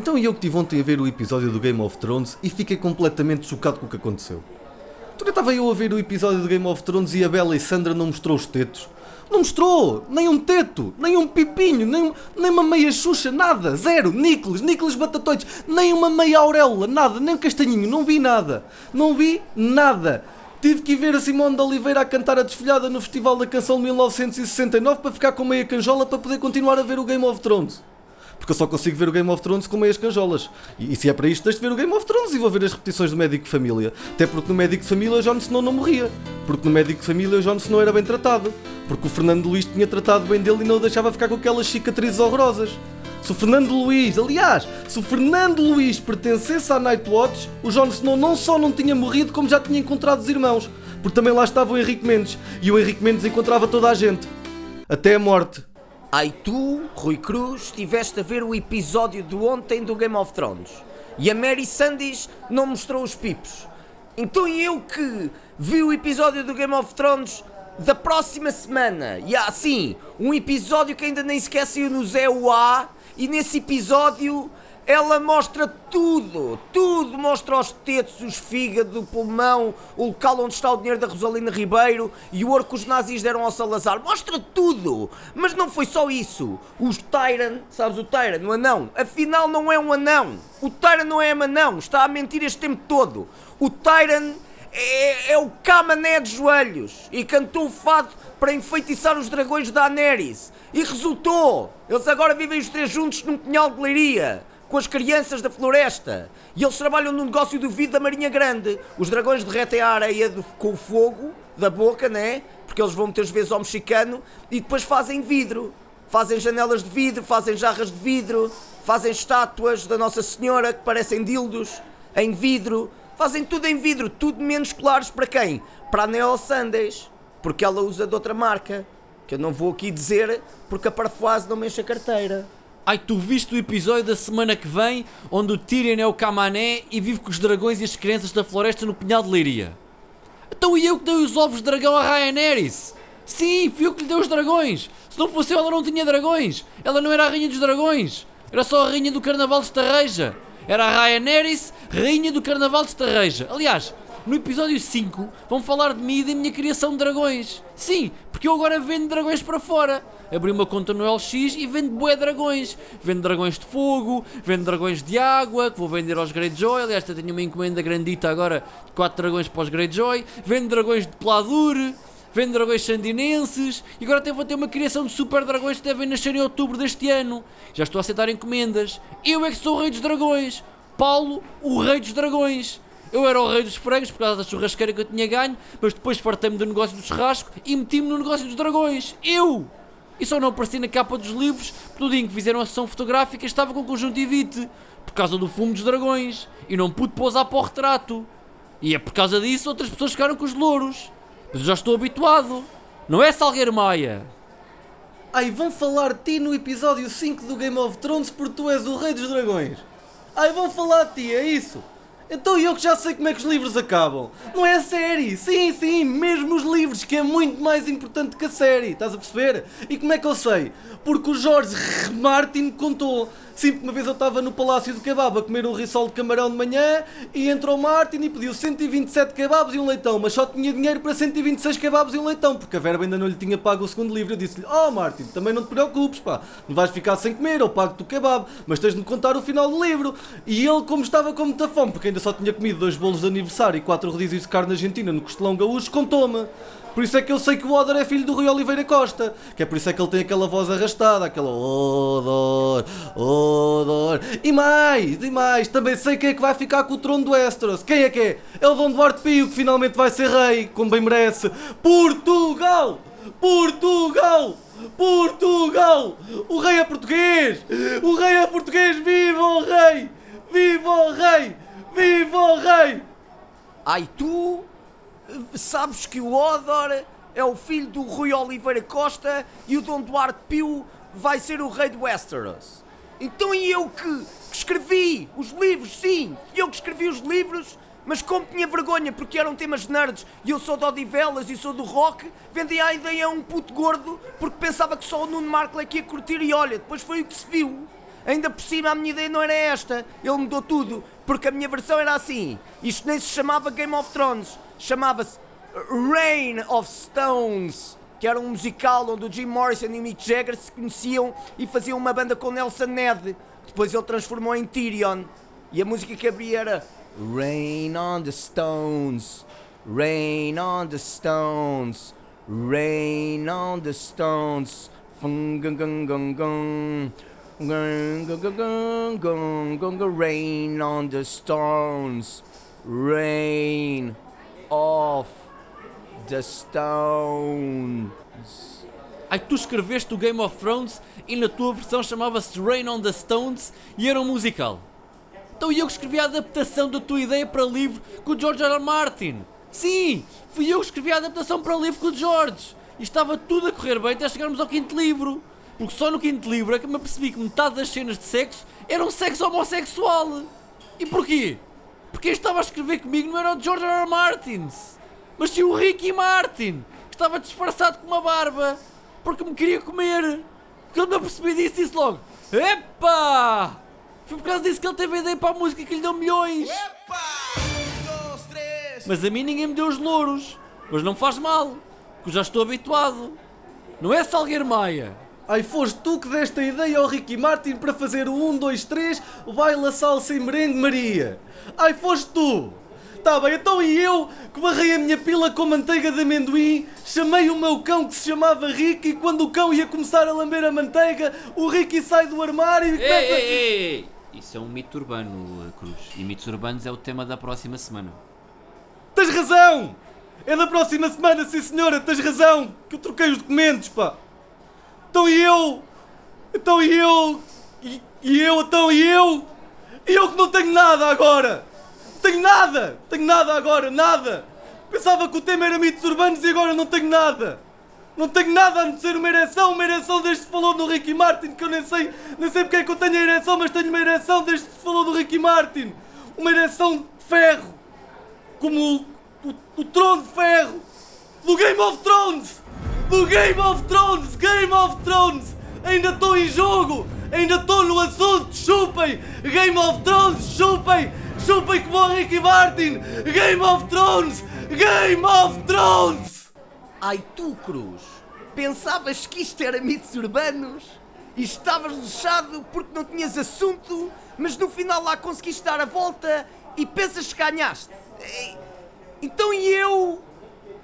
Então eu que estive ontem a ver o episódio do Game of Thrones e fiquei completamente chocado com o que aconteceu. Tu estava eu a ver o episódio do Game of Thrones e a Bela e Sandra não mostrou os tetos. Não mostrou! Nem um teto, nem um pipinho, nem, nem uma meia xuxa, nada, zero. Nicolas, Nicolas Batatões, nem uma meia auréola, nada, nem um castanhinho, não vi nada. Não vi nada. Tive que ir ver a Simone de Oliveira a cantar a desfilhada no Festival da Canção de 1969 para ficar com meia canjola para poder continuar a ver o Game of Thrones porque eu só consigo ver o Game of Thrones com meias canjolas. E, e se é para isto, tens de ver o Game of Thrones e vou ver as repetições do Médico de Família. Até porque no Médico de Família o Jon Snow não morria. Porque no Médico de Família o Jon Snow era bem tratado. Porque o Fernando Luís tinha tratado bem dele e não o deixava ficar com aquelas cicatrizes horrorosas. Se o Fernando Luís, aliás, se o Fernando Luís pertencesse à Nightwatch, o Jon Snow não só não tinha morrido, como já tinha encontrado os irmãos. Porque também lá estava o Henrique Mendes. E o Henrique Mendes encontrava toda a gente. Até a morte. Ai tu, Rui Cruz, estiveste a ver o episódio de ontem do Game of Thrones e a Mary Sandys não mostrou os pipos. Então eu que vi o episódio do Game of Thrones da próxima semana, e há assim, um episódio que ainda nem sequer saiu no Zé UA, e nesse episódio ela mostra tudo, tudo. Mostra os tetos, os fígados, o pulmão, o local onde está o dinheiro da Rosalina Ribeiro e o ouro que os nazis deram ao Salazar. Mostra tudo. Mas não foi só isso. Os Tyran, sabes o Tyran, o anão, afinal não é um anão. O Tyran não é um anão, está a mentir este tempo todo. O Tyran é, é o Camané de joelhos e cantou o fado para enfeitiçar os dragões da Daenerys. E resultou! Eles agora vivem os três juntos num pinhal de leiria com as crianças da floresta. E eles trabalham no negócio do vidro da Marinha Grande. Os dragões derretem a areia do, com o fogo da boca, né? Porque eles vão muitas vezes ao mexicano e depois fazem vidro. Fazem janelas de vidro, fazem jarras de vidro, fazem estátuas da Nossa Senhora que parecem dildos em vidro. Fazem tudo em vidro, tudo menos colares para quem? Para a Neo Sundays, porque ela usa de outra marca, que eu não vou aqui dizer porque a parafuase não mexe a carteira. Ai, tu viste o episódio da semana que vem onde o Tyrion é o Camané e vive com os dragões e as crianças da floresta no Pinhal de Leiria? Então e eu que dei os ovos de dragão a Rhaenerys? Sim, fui eu que lhe dei os dragões. Se não fosse eu, ela não tinha dragões. Ela não era a rainha dos dragões. Era só a rainha do Carnaval de Estarreja. Era a Rhaenerys, rainha do Carnaval de Estarreja. Aliás, no episódio 5 vão falar de mim e da minha criação de dragões. Sim, porque eu agora vendo dragões para fora. Abri uma conta no LX e vendo bué dragões. Vendo dragões de fogo, vendo dragões de água, que vou vender aos Greyjoy. Aliás, tenho uma encomenda grandita agora de 4 dragões para os Greyjoy. Vendo dragões de Pladur. Vendo dragões sandinenses e agora até vou ter uma criação de super dragões que devem nascer em outubro deste ano. Já estou a aceitar encomendas. Eu é que sou o rei dos dragões. Paulo, o rei dos dragões. Eu era o rei dos frangos por causa da churrasqueira que eu tinha ganho, mas depois fartei-me do negócio do churrasco e meti-me no negócio dos dragões. Eu! E só não apareci na capa dos livros, porque no dia em que fizeram a sessão fotográfica estava com conjuntivite, por causa do fumo dos dragões, e não pude pousar para o retrato. E é por causa disso outras pessoas ficaram com os louros. Mas eu já estou habituado. Não é Salgueiro Maia? Ai, vão falar de ti no episódio 5 do Game of Thrones porque tu és o rei dos dragões. Ai, vão falar de ti, é isso? Então eu que já sei como é que os livros acabam. Não é a série. Sim, sim, mesmo os livros, que é muito mais importante que a série. Estás a perceber? E como é que eu sei? Porque o Jorge Martin contou. Sempre uma vez eu estava no Palácio do Kebab a comer um risol de camarão de manhã e entrou o Martin e pediu 127 kebabs e um leitão, mas só tinha dinheiro para 126 kebabs e um leitão, porque a verba ainda não lhe tinha pago o segundo livro. Eu disse-lhe: Oh Martin, também não te preocupes, pá, não vais ficar sem comer, eu pago-te o kebab, mas tens de me contar o final do livro. E ele, como estava com muita fome, porque ainda só tinha comido dois bolos de aniversário e quatro rodízios de carne argentina no Costelão Gaúcho, contou-me. Por isso é que eu sei que o Odor é filho do Rui Oliveira Costa. Que é por isso é que ele tem aquela voz arrastada, aquela Odor, Odor. E mais, e mais, também sei quem é que vai ficar com o trono do Westeros. Quem é que é? É o Dom Duarte Pio que finalmente vai ser rei, como bem merece. Portugal! Portugal! Portugal! O rei é português! O rei é português! Viva o rei! Viva o rei! Viva o rei! Ai tu sabes que o Odor é o filho do Rui Oliveira Costa e o Dom Duarte Pio vai ser o rei de Westeros. Então e eu que, que escrevi os livros, sim, eu que escrevi os livros, mas como tinha vergonha porque eram temas nerds e eu sou de Odivelas e sou do rock, vendi a ideia a um puto gordo porque pensava que só o Nuno Marco é que ia curtir e olha, depois foi o que se viu. Ainda por cima a minha ideia não era esta. Ele mudou tudo, porque a minha versão era assim. Isto nem se chamava Game of Thrones, chamava-se Reign of Stones, que era um musical onde o Jim Morrison e o Mick Jagger se conheciam e faziam uma banda com Nelson Ned. Depois ele transformou em Tyrion. E a música que abria era Rain on the Stones, Rain on the Stones, Rain on the Stones. Rain on the stones, rain the stones. Ai, tu escreveste o Game of Thrones e na tua versão chamava-se Rain on the Stones e era um musical. Então eu que escrevi a adaptação da tua ideia para livro com o George R. R. Martin. Sim, fui eu que escrevi a adaptação para livro com o George. E estava tudo a correr bem até chegarmos ao quinto livro. Porque só no quinto livro é que me apercebi que metade das cenas de sexo eram sexo homossexual. E porquê? Porque quem estava a escrever comigo não era o George R. R. Martin, mas sim o Ricky Martin, que estava disfarçado com uma barba, porque me queria comer. Porque ele me apercebi disso disse logo: Epa! Foi por causa disso que ele teve a ideia para a música que lhe deu milhões. Mas a mim ninguém me deu os louros. Mas não faz mal, porque eu já estou habituado. Não é Salgueiro Maia? Ai, foste tu que deste a ideia ao Ricky Martin para fazer o 1, 2, 3, o baila salsa e merengue Maria. Ai, foste tu! Tá bem, então e eu, que barrei a minha pila com manteiga de amendoim, chamei o meu cão que se chamava Ricky e quando o cão ia começar a lamber a manteiga, o Ricky sai do armário e Ei, começa... ei, ei! Isso é um mito urbano, Cruz. E mitos urbanos é o tema da próxima semana. Tens razão! É da próxima semana, sim senhora, tens razão! Que eu troquei os documentos, pá! Então e eu? Então e eu? E, e eu, então e eu? E eu que não tenho nada agora! Tenho nada! Tenho nada agora, nada! Pensava que o tema era mitos urbanos e agora não tenho nada! Não tenho nada a não ser uma ereção, uma ereção desde que falou do Ricky Martin, que eu nem sei, nem sei porque é que eu tenho a ereção, mas tenho uma ereção desde que falou do Ricky Martin! Uma ereção de ferro! como o, o, o trono de ferro do Game of Thrones! Do Game of Thrones! Game of Thrones! Ainda estou em jogo! Ainda estou no assunto! Chupem! Game of Thrones! Chupem! Chupem como o Ricky Martin! Game of Thrones! Game of Thrones! Ai tu, Cruz, pensavas que isto era mitos urbanos? E estavas lixado porque não tinhas assunto, mas no final lá conseguiste dar a volta e pensas que ganhaste. Então e eu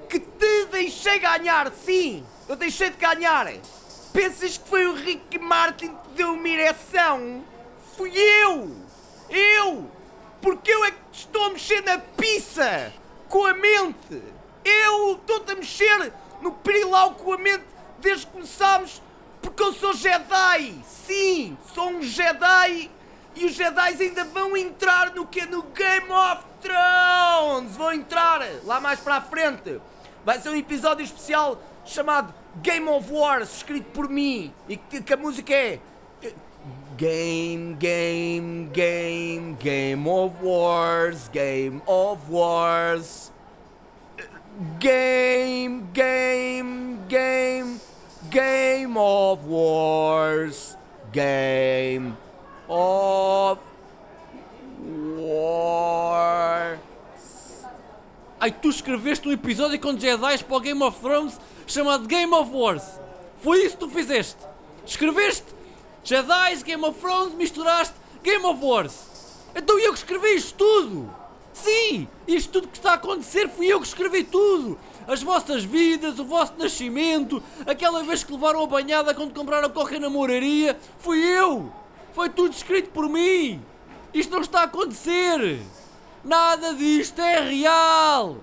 que te deixei ganhar, sim, eu deixei de ganhar. Pensas que foi o Ricky Martin que te deu uma ereção? Fui eu! Eu! Porque eu é que estou a mexer na pizza com a mente! Eu estou-te a mexer no pirilau com a mente desde que começámos porque eu sou Jedi! Sim, sou um Jedi e os Jedi ainda vão entrar no que No Game of Thrones! Vão entrar lá mais para a frente! Vai ser um episódio especial chamado Game of Wars, escrito por mim e que, que a música é. Game, game, game, game of wars, game of wars. Game, game, game, game of wars, game of war. Ai, tu escreveste um episódio com Jedi para o Game of Thrones chamado Game of Wars. Foi isso que tu fizeste. Escreveste Jedi, Game of Thrones, misturaste Game of Wars. Então eu que escrevi isto tudo. Sim, isto tudo que está a acontecer fui eu que escrevi tudo. As vossas vidas, o vosso nascimento, aquela vez que levaram a banhada quando compraram coca na moraria, fui eu. Foi tudo escrito por mim. Isto não está a acontecer. Nada disto é real!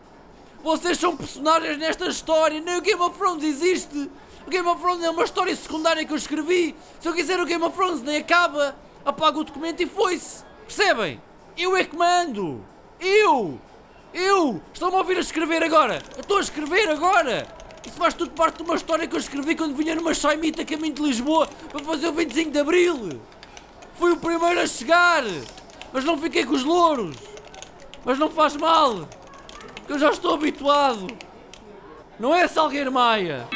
Vocês são personagens nesta história, nem o Game of Thrones existe! O Game of Thrones é uma história secundária que eu escrevi! Se eu quiser o Game of Thrones nem acaba, apago o documento e foi-se! Percebem? Eu é que mando! Eu! Eu! Estão-me a ouvir a escrever agora! Eu estou a escrever agora! Isso faz tudo parte de uma história que eu escrevi quando vinha numa chaimita caminho de Lisboa para fazer o 25 de Abril! Fui o primeiro a chegar! Mas não fiquei com os louros! Mas não faz mal, que eu já estou habituado. Não é Salgueiro Maia?